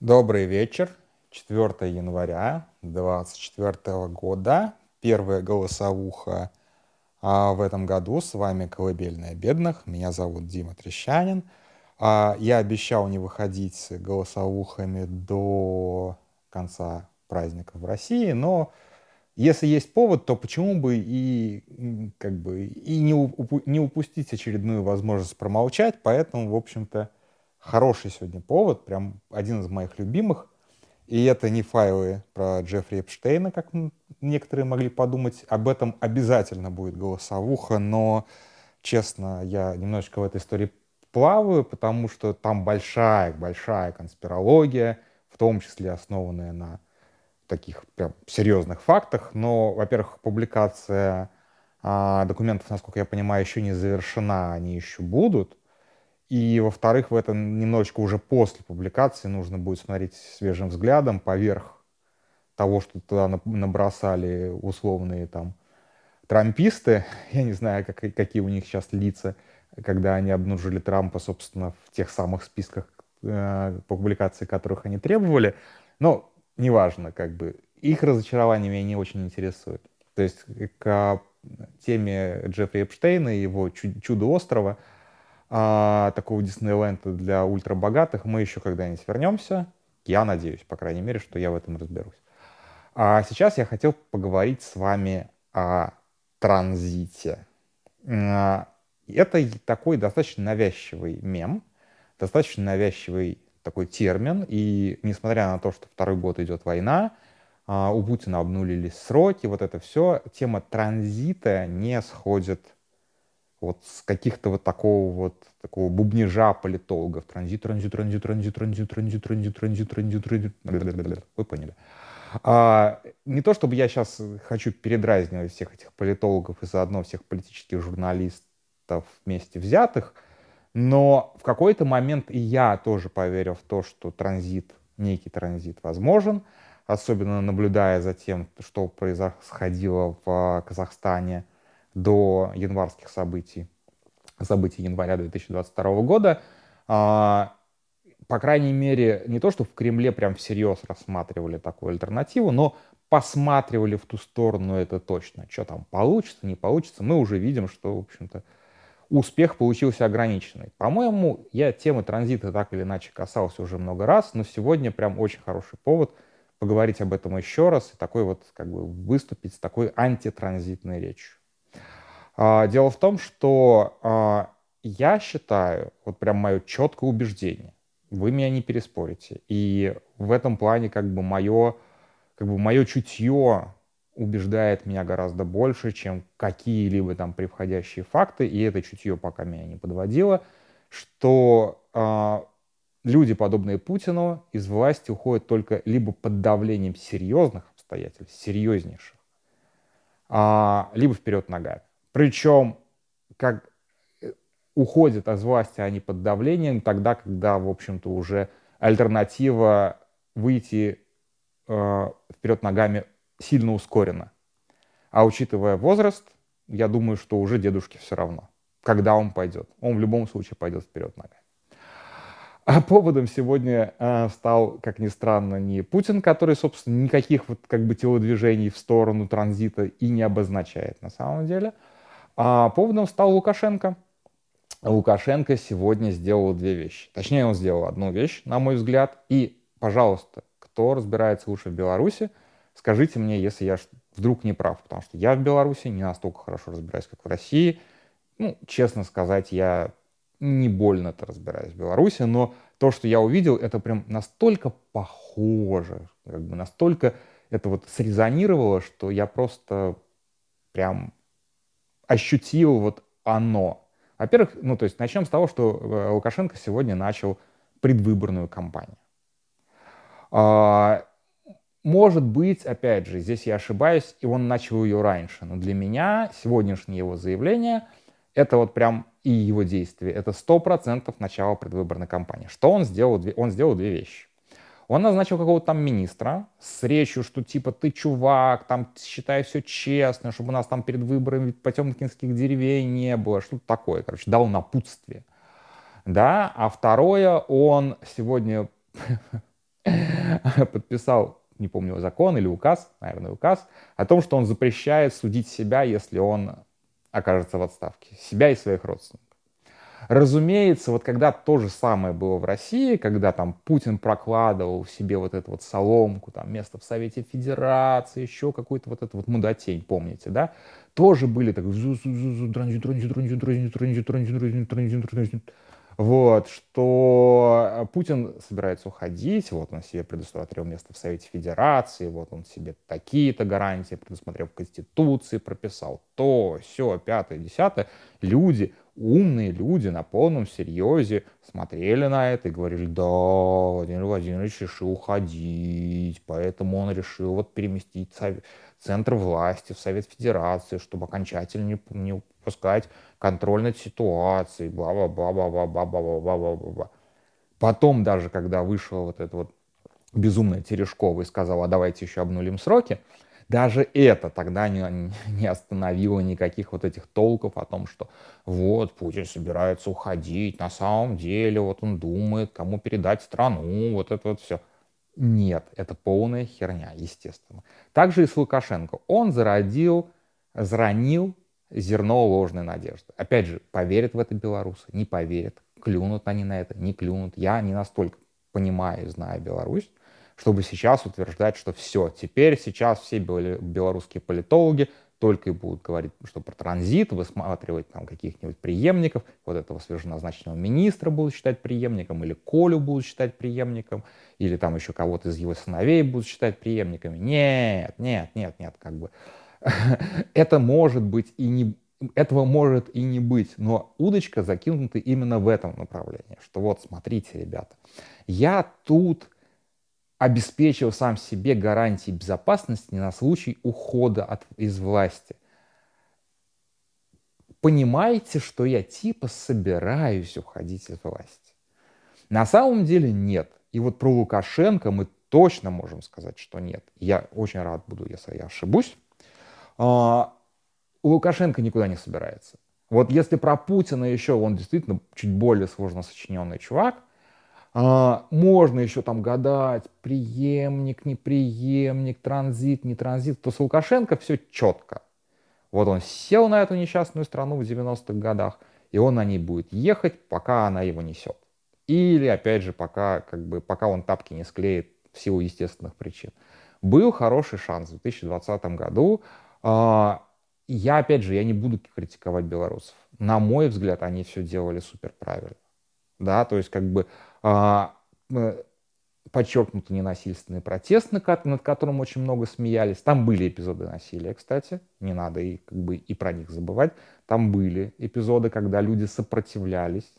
Добрый вечер. 4 января 2024 года. Первая голосовуха а, в этом году. С вами «Колыбельная бедных». Меня зовут Дима Трещанин. А, я обещал не выходить с голосовухами до конца праздника в России, но если есть повод, то почему бы и как бы и не, упу- не упустить очередную возможность промолчать, поэтому, в общем-то, хороший сегодня повод, прям один из моих любимых. И это не файлы про Джеффри Эпштейна, как некоторые могли подумать. Об этом обязательно будет голосовуха, но, честно, я немножечко в этой истории плаваю, потому что там большая-большая конспирология, в том числе основанная на таких прям серьезных фактах. Но, во-первых, публикация а, документов, насколько я понимаю, еще не завершена, они еще будут. И, во-вторых, в этом немножечко уже после публикации нужно будет смотреть свежим взглядом поверх того, что туда набросали условные там трамписты. Я не знаю, как, какие у них сейчас лица, когда они обнаружили Трампа, собственно, в тех самых списках э, публикаций, которых они требовали. Но неважно, как бы. Их разочарование меня не очень интересует. То есть к теме Джеффри Эпштейна и его чудо острова – а, такого Диснейленда для ультрабогатых мы еще когда-нибудь вернемся. Я надеюсь, по крайней мере, что я в этом разберусь. А сейчас я хотел поговорить с вами о транзите. А, это такой достаточно навязчивый мем, достаточно навязчивый такой термин. И несмотря на то, что второй год идет война, а, у Путина обнулились сроки, вот это все, тема транзита не сходит вот с каких-то вот такого вот такого бубнижа политологов. Транзит, транзит, транзит, транзит, транзит, транзит, транзит, транзит, транзит, транзит. Вы поняли. А, не то чтобы я сейчас хочу передразнивать всех этих политологов и заодно всех политических журналистов вместе взятых, но в какой-то момент и я тоже поверил в то, что транзит, некий транзит возможен, особенно наблюдая за тем, что происходило в Казахстане – до январских событий, событий января 2022 года, а, по крайней мере, не то, что в Кремле прям всерьез рассматривали такую альтернативу, но посматривали в ту сторону это точно. Что там получится, не получится, мы уже видим, что, в общем-то, успех получился ограниченный. По-моему, я темы транзита так или иначе касался уже много раз, но сегодня прям очень хороший повод поговорить об этом еще раз и такой вот как бы выступить с такой антитранзитной речью. А, дело в том, что а, я считаю, вот прям мое четкое убеждение, вы меня не переспорите. И в этом плане как бы мое, как бы мое чутье убеждает меня гораздо больше, чем какие-либо там превходящие факты, и это чутье пока меня не подводило, что э, люди, подобные Путину, из власти уходят только либо под давлением серьезных обстоятельств, серьезнейших, э, либо вперед ногами. Причем, как э, уходят от власти они под давлением, тогда, когда, в общем-то, уже альтернатива выйти э, вперед ногами сильно ускорена. А учитывая возраст, я думаю, что уже дедушке все равно, когда он пойдет. Он в любом случае пойдет вперед ногами. А поводом сегодня э, стал, как ни странно, не Путин, который, собственно, никаких вот как бы телодвижений в сторону транзита и не обозначает на самом деле – а поводом стал Лукашенко. Лукашенко сегодня сделал две вещи. Точнее, он сделал одну вещь, на мой взгляд. И, пожалуйста, кто разбирается лучше в Беларуси, скажите мне, если я вдруг не прав. Потому что я в Беларуси не настолько хорошо разбираюсь, как в России. Ну, честно сказать, я не больно-то разбираюсь в Беларуси, но то, что я увидел, это прям настолько похоже, как бы настолько это вот срезонировало, что я просто прям ощутил вот оно. Во-первых, ну то есть начнем с того, что э, Лукашенко сегодня начал предвыборную кампанию. А, может быть, опять же, здесь я ошибаюсь, и он начал ее раньше, но для меня сегодняшнее его заявление — это вот прям и его действие, это сто процентов начало предвыборной кампании. Что он сделал? Он сделал две вещи. Он назначил какого-то там министра с речью, что типа ты чувак, там считай все честно, чтобы у нас там перед выборами потемкинских деревей не было, что-то такое, короче, дал напутствие. Да, а второе, он сегодня подписал, не помню, закон или указ, наверное, указ, о том, что он запрещает судить себя, если он окажется в отставке. Себя и своих родственников. Разумеется, вот когда то же самое было в России, когда там Путин прокладывал себе вот эту вот соломку, там место в Совете Федерации, еще какую-то вот эту вот мудотень, помните, да, тоже были так вот, что Путин собирается уходить, вот он себе предусмотрел место в Совете Федерации, вот он себе такие-то гарантии предусмотрел в Конституции, прописал то, все, пятое, десятое. Люди умные люди на полном серьезе смотрели на это и говорили, да, Владимир Владимирович решил уходить, поэтому он решил вот переместить центр власти в Совет Федерации, чтобы окончательно не, не упускать контроль над ситуацией, бла-бла-бла-бла-бла-бла-бла-бла-бла. Потом даже, когда вышла вот эта вот безумная Терешкова и сказала, а давайте еще обнулим сроки, даже это тогда не, не остановило никаких вот этих толков о том, что вот Путин собирается уходить, на самом деле вот он думает, кому передать страну, вот это вот все. Нет, это полная херня, естественно. Также и с Лукашенко. Он зародил, заронил зерно ложной надежды. Опять же, поверят в это белорусы, не поверят, клюнут они на это, не клюнут. Я не настолько понимаю, знаю Беларусь, чтобы сейчас утверждать, что все, теперь сейчас все белорусские политологи только и будут говорить, что про транзит, высматривать там каких-нибудь преемников, вот этого свеженазначенного министра будут считать преемником, или Колю будут считать преемником, или там еще кого-то из его сыновей будут считать преемниками. Нет, нет, нет, нет, как бы. Это может быть и не, этого может и не быть, но удочка закинута именно в этом направлении, что вот, смотрите, ребята, я тут обеспечил сам себе гарантии безопасности на случай ухода от, из власти. Понимаете, что я типа собираюсь уходить из власти? На самом деле нет. И вот про Лукашенко мы точно можем сказать, что нет. Я очень рад буду, если я ошибусь. А, Лукашенко никуда не собирается. Вот если про Путина еще, он действительно чуть более сложно сочиненный чувак, а, можно еще там гадать, преемник, не преемник, транзит, не транзит. То с Лукашенко все четко. Вот он сел на эту несчастную страну в 90-х годах, и он на ней будет ехать, пока она его несет. Или, опять же, пока, как бы, пока он тапки не склеит в силу естественных причин. Был хороший шанс в 2020 году. А, я, опять же, я не буду критиковать белорусов. На мой взгляд, они все делали супер правильно. Да, то есть, как бы, подчеркнуто ненасильственный протест, над которым очень много смеялись. Там были эпизоды насилия, кстати, не надо и, как бы, и про них забывать. Там были эпизоды, когда люди сопротивлялись,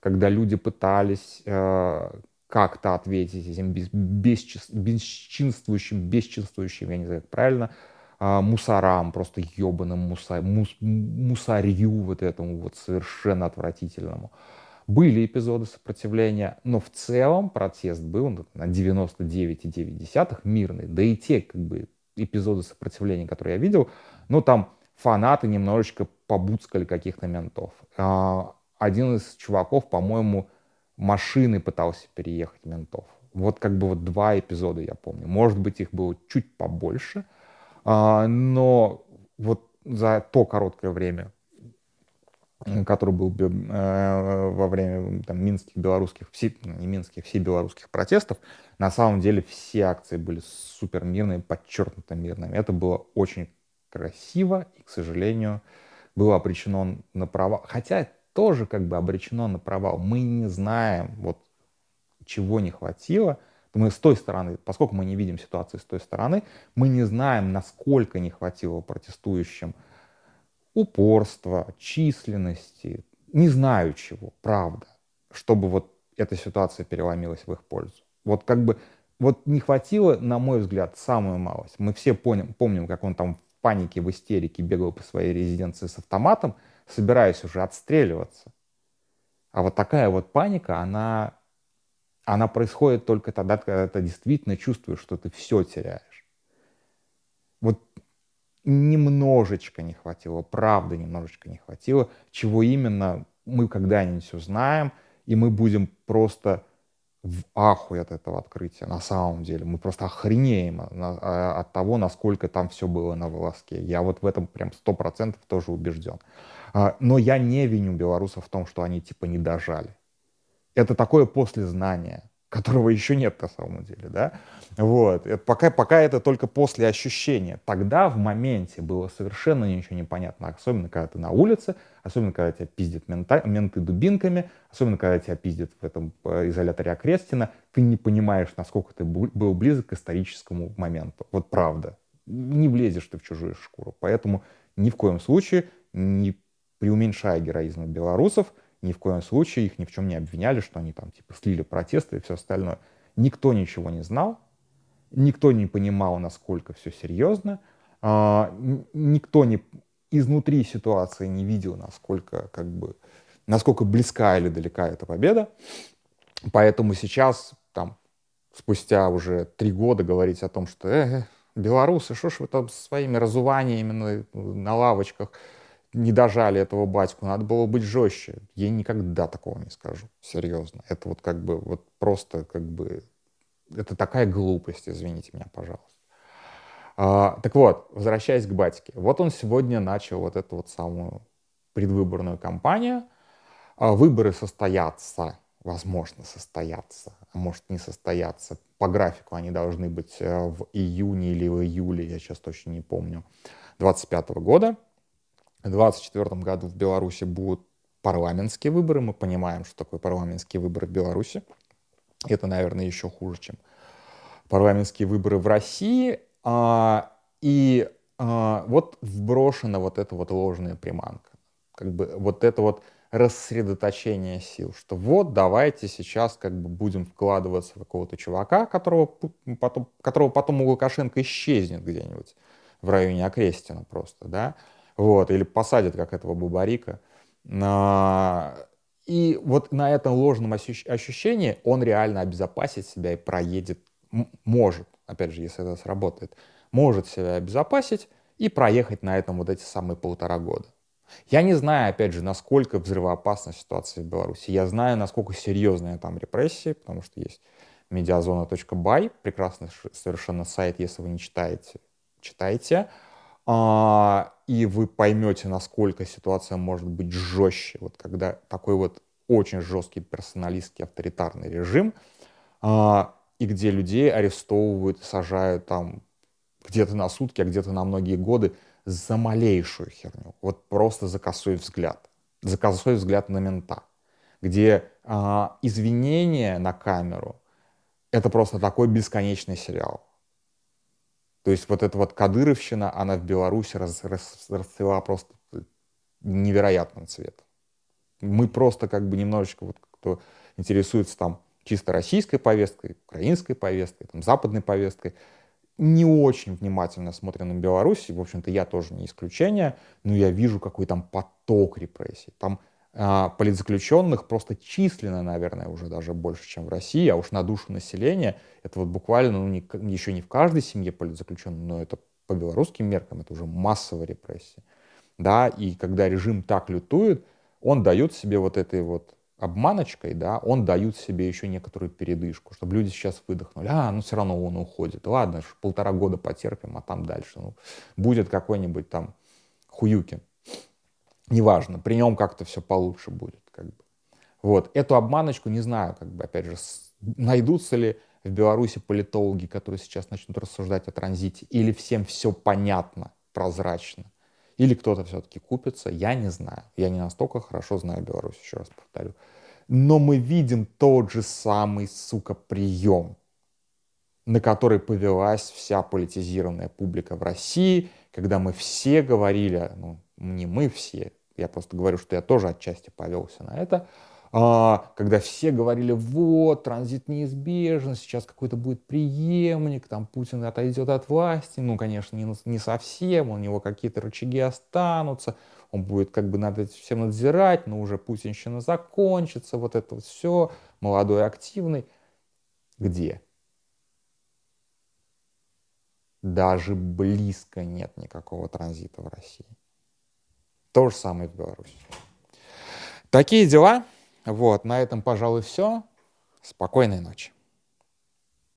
когда люди пытались э, как-то ответить этим без, бесчинствующим, бесчинствующим, я не знаю, как правильно, э, мусорам, просто ебаным муса, мус, мусорью вот этому вот совершенно отвратительному. Были эпизоды сопротивления, но в целом протест был на 99,9 мирный. Да и те как бы, эпизоды сопротивления, которые я видел, ну там фанаты немножечко побуцкали каких-то ментов. А, один из чуваков, по-моему, машины пытался переехать ментов. Вот как бы вот два эпизода я помню. Может быть, их было чуть побольше, а, но вот за то короткое время, который был э, во время там, минских белорусских, все, ну, не минских, все белорусских протестов, на самом деле все акции были супер мирные, подчеркнуто мирными. Это было очень красиво и, к сожалению, было обречено на провал. Хотя тоже как бы обречено на провал. Мы не знаем, вот чего не хватило. Мы с той стороны, поскольку мы не видим ситуации с той стороны, мы не знаем, насколько не хватило протестующим упорства, численности, не знаю чего, правда, чтобы вот эта ситуация переломилась в их пользу. Вот как бы, вот не хватило, на мой взгляд, самую малость. Мы все помним, помним, как он там в панике, в истерике бегал по своей резиденции с автоматом, собираясь уже отстреливаться. А вот такая вот паника, она, она происходит только тогда, когда ты действительно чувствуешь, что ты все теряешь. Вот немножечко не хватило, правда немножечко не хватило. Чего именно, мы когда-нибудь узнаем, и мы будем просто в ахуе от этого открытия, на самом деле. Мы просто охренеем а, от того, насколько там все было на волоске. Я вот в этом прям сто процентов тоже убежден. А, но я не виню белорусов в том, что они типа не дожали. Это такое послезнание которого еще нет на самом деле, да, вот, это пока, пока это только после ощущения, тогда в моменте было совершенно ничего не понятно, особенно когда ты на улице, особенно когда тебя пиздят мента, менты дубинками, особенно когда тебя пиздят в этом э, изоляторе Окрестина, ты не понимаешь, насколько ты был близок к историческому моменту, вот правда, не влезешь ты в чужую шкуру, поэтому ни в коем случае не преуменьшая героизм белорусов, ни в коем случае их ни в чем не обвиняли, что они там типа слили протесты и все остальное. Никто ничего не знал, никто не понимал, насколько все серьезно, а, никто не изнутри ситуации не видел, насколько как бы насколько близка или далека эта победа. Поэтому сейчас, там, спустя уже три года говорить о том, что э, белорусы, что ж вы там своими разуваниями на, на лавочках, не дожали этого батьку, надо было быть жестче. Я никогда такого не скажу, серьезно. Это вот как бы, вот просто как бы, это такая глупость, извините меня, пожалуйста. А, так вот, возвращаясь к батьке. Вот он сегодня начал вот эту вот самую предвыборную кампанию. А, выборы состоятся, возможно, состоятся, а может не состоятся. По графику они должны быть э, в июне или в июле, я сейчас точно не помню, 25 года. В 2024 году в Беларуси будут парламентские выборы. Мы понимаем, что такое парламентские выборы в Беларуси. Это, наверное, еще хуже, чем парламентские выборы в России. А, и а, вот вброшена вот эта вот ложная приманка. Как бы вот это вот рассредоточение сил, что вот давайте сейчас как бы будем вкладываться в какого-то чувака, которого потом, которого потом у Лукашенко исчезнет где-нибудь в районе Окрестина просто, да, вот, или посадят, как этого бубарика. И вот на этом ложном ощущении он реально обезопасит себя и проедет, может, опять же, если это сработает, может себя обезопасить и проехать на этом вот эти самые полтора года. Я не знаю, опять же, насколько взрывоопасна ситуация в Беларуси. Я знаю, насколько серьезные там репрессии, потому что есть mediazona.by, прекрасный совершенно сайт, если вы не читаете, читайте. А, и вы поймете, насколько ситуация может быть жестче, вот когда такой вот очень жесткий персоналистский авторитарный режим, а, и где людей арестовывают, сажают там где-то на сутки, а где-то на многие годы за малейшую херню, вот просто за косой взгляд, за косой взгляд на мента, где а, извинения на камеру это просто такой бесконечный сериал. То есть вот эта вот кадыровщина, она в Беларуси рас, рас, расцвела просто невероятным цветом. Мы просто как бы немножечко, вот кто интересуется там чисто российской повесткой, украинской повесткой, там, западной повесткой, не очень внимательно смотрим на Беларусь, в общем-то, я тоже не исключение, но я вижу, какой там поток репрессий. Там политзаключенных просто численно, наверное, уже даже больше, чем в России, а уж на душу населения это вот буквально, ну, не, еще не в каждой семье политзаключенный, но это по белорусским меркам, это уже массовая репрессия. Да, и когда режим так лютует, он дает себе вот этой вот обманочкой, да, он дает себе еще некоторую передышку, чтобы люди сейчас выдохнули. А, ну все равно он уходит. Ладно, полтора года потерпим, а там дальше. Ну, будет какой-нибудь там Хуюкин неважно, при нем как-то все получше будет. Как бы. Вот, эту обманочку не знаю, как бы, опять же, найдутся ли в Беларуси политологи, которые сейчас начнут рассуждать о транзите, или всем все понятно, прозрачно, или кто-то все-таки купится, я не знаю. Я не настолько хорошо знаю Беларусь, еще раз повторю. Но мы видим тот же самый, сука, прием, на который повелась вся политизированная публика в России, когда мы все говорили, ну, не мы все, я просто говорю, что я тоже отчасти повелся на это, а, когда все говорили, вот, транзит неизбежен, сейчас какой-то будет преемник, там Путин отойдет от власти, ну, конечно, не, не совсем, у него какие-то рычаги останутся, он будет как бы над этим всем надзирать, но уже путинщина закончится, вот это вот все, молодой, активный. Где? Даже близко нет никакого транзита в России. То же самое в Беларуси. Такие дела. Вот, на этом, пожалуй, все. Спокойной ночи.